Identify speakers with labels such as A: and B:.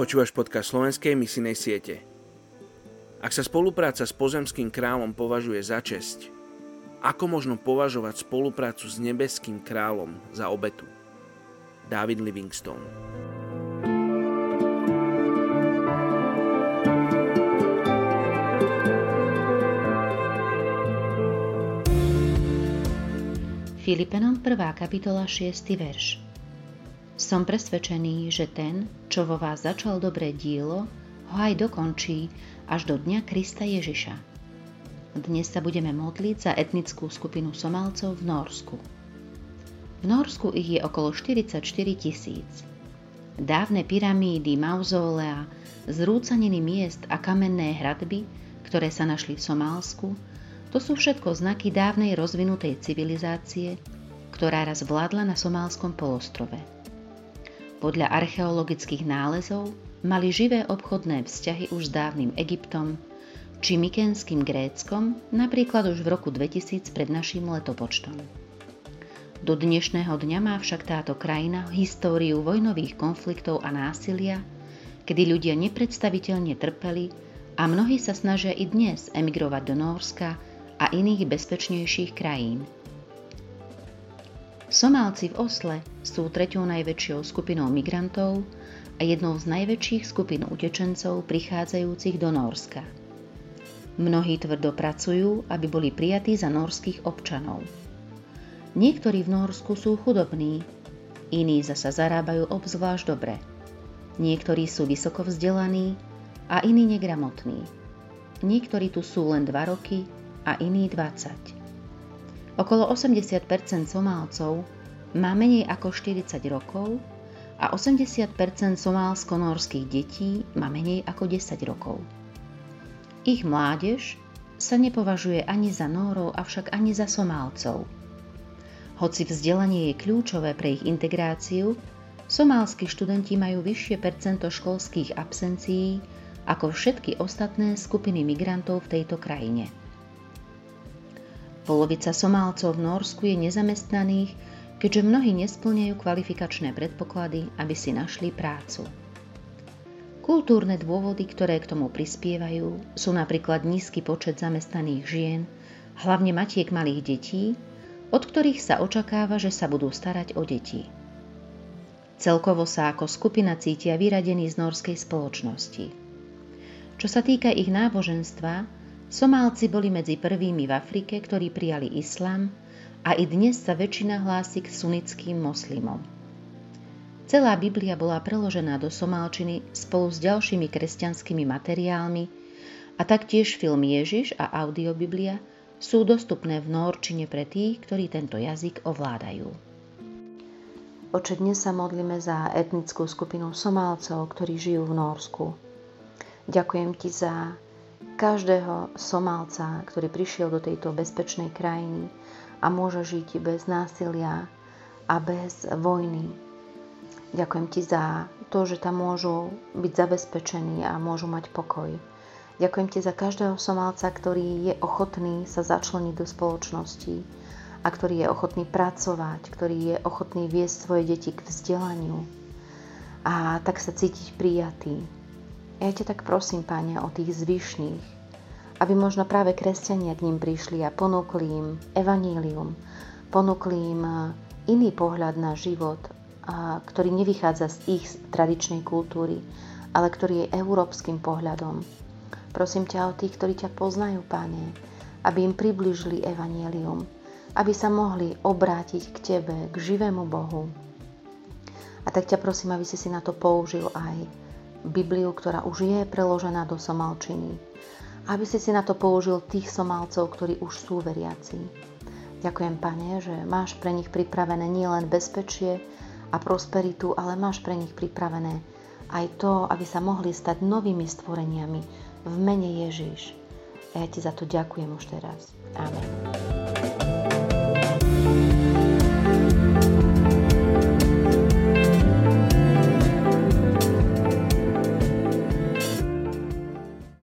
A: Počúvaš podcast slovenskej misijnej siete. Ak sa spolupráca s pozemským kráľom považuje za česť, ako možno považovať spoluprácu s nebeským kráľom za obetu? David Livingstone
B: Filipenom 1. kapitola 6. verš som presvedčený, že ten, čo vo vás začal dobré dielo, ho aj dokončí až do dňa Krista Ježiša. Dnes sa budeme modliť za etnickú skupinu Somálcov v Norsku. V Norsku ich je okolo 44 tisíc. Dávne pyramídy, mauzólea, zrúcaniny miest a kamenné hradby, ktoré sa našli v Somálsku, to sú všetko znaky dávnej rozvinutej civilizácie, ktorá raz vládla na somálskom polostrove. Podľa archeologických nálezov mali živé obchodné vzťahy už s dávnym Egyptom či mykenským Gréckom, napríklad už v roku 2000 pred naším letopočtom. Do dnešného dňa má však táto krajina históriu vojnových konfliktov a násilia, kedy ľudia nepredstaviteľne trpeli a mnohí sa snažia i dnes emigrovať do Nórska a iných bezpečnejších krajín – Somálci v Osle sú treťou najväčšou skupinou migrantov a jednou z najväčších skupín utečencov prichádzajúcich do Norska. Mnohí tvrdo pracujú, aby boli prijatí za norských občanov. Niektorí v Norsku sú chudobní, iní zasa zarábajú obzvlášť dobre. Niektorí sú vysoko vzdelaní a iní negramotní. Niektorí tu sú len 2 roky a iní 20. Okolo 80% Somálcov má menej ako 40 rokov a 80 somálsko-norských detí má menej ako 10 rokov. Ich mládež sa nepovažuje ani za Nórov, avšak ani za Somálcov. Hoci vzdelanie je kľúčové pre ich integráciu, somálski študenti majú vyššie percento školských absencií ako všetky ostatné skupiny migrantov v tejto krajine. Polovica Somálcov v Norsku je nezamestnaných, keďže mnohí nesplňajú kvalifikačné predpoklady, aby si našli prácu. Kultúrne dôvody, ktoré k tomu prispievajú, sú napríklad nízky počet zamestnaných žien, hlavne matiek malých detí, od ktorých sa očakáva, že sa budú starať o deti. Celkovo sa ako skupina cítia vyradení z norskej spoločnosti. Čo sa týka ich náboženstva, Somálci boli medzi prvými v Afrike, ktorí prijali islám a i dnes sa väčšina hlási k sunnickým moslimom. Celá Biblia bola preložená do somálčiny spolu s ďalšími kresťanskými materiálmi a taktiež film Ježiš a audiobiblia sú dostupné v norčine pre tých, ktorí tento jazyk ovládajú. Oče, dnes sa modlíme za etnickú skupinu Somálcov, ktorí žijú v Norsku. Ďakujem ti za každého Somálca, ktorý prišiel do tejto bezpečnej krajiny a môže žiť bez násilia a bez vojny. Ďakujem ti za to, že tam môžu byť zabezpečení a môžu mať pokoj. Ďakujem ti za každého Somálca, ktorý je ochotný sa začleniť do spoločnosti a ktorý je ochotný pracovať, ktorý je ochotný viesť svoje deti k vzdelaniu a tak sa cítiť prijatý. Ja ťa tak prosím, Pane, o tých zvyšných, aby možno práve kresťania k ním prišli a ponúkli im evanílium, ponúkli im e, iný pohľad na život, ktorý nevychádza z ich tradičnej kultúry, ale ktorý je európskym pohľadom. Prosím ťa o tých, ktorí ťa poznajú, Pane, aby im približili evanílium, aby sa mohli obrátiť k Tebe, k živému Bohu. A tak ťa prosím, aby si si na to použil aj Bibliu, ktorá už je preložená do somalčiny. Aby si si na to použil tých somalcov, ktorí už sú veriaci. Ďakujem, Pane, že máš pre nich pripravené nielen bezpečie a prosperitu, ale máš pre nich pripravené aj to, aby sa mohli stať novými stvoreniami v mene Ježiš. A ja ti za to ďakujem už teraz. Amen.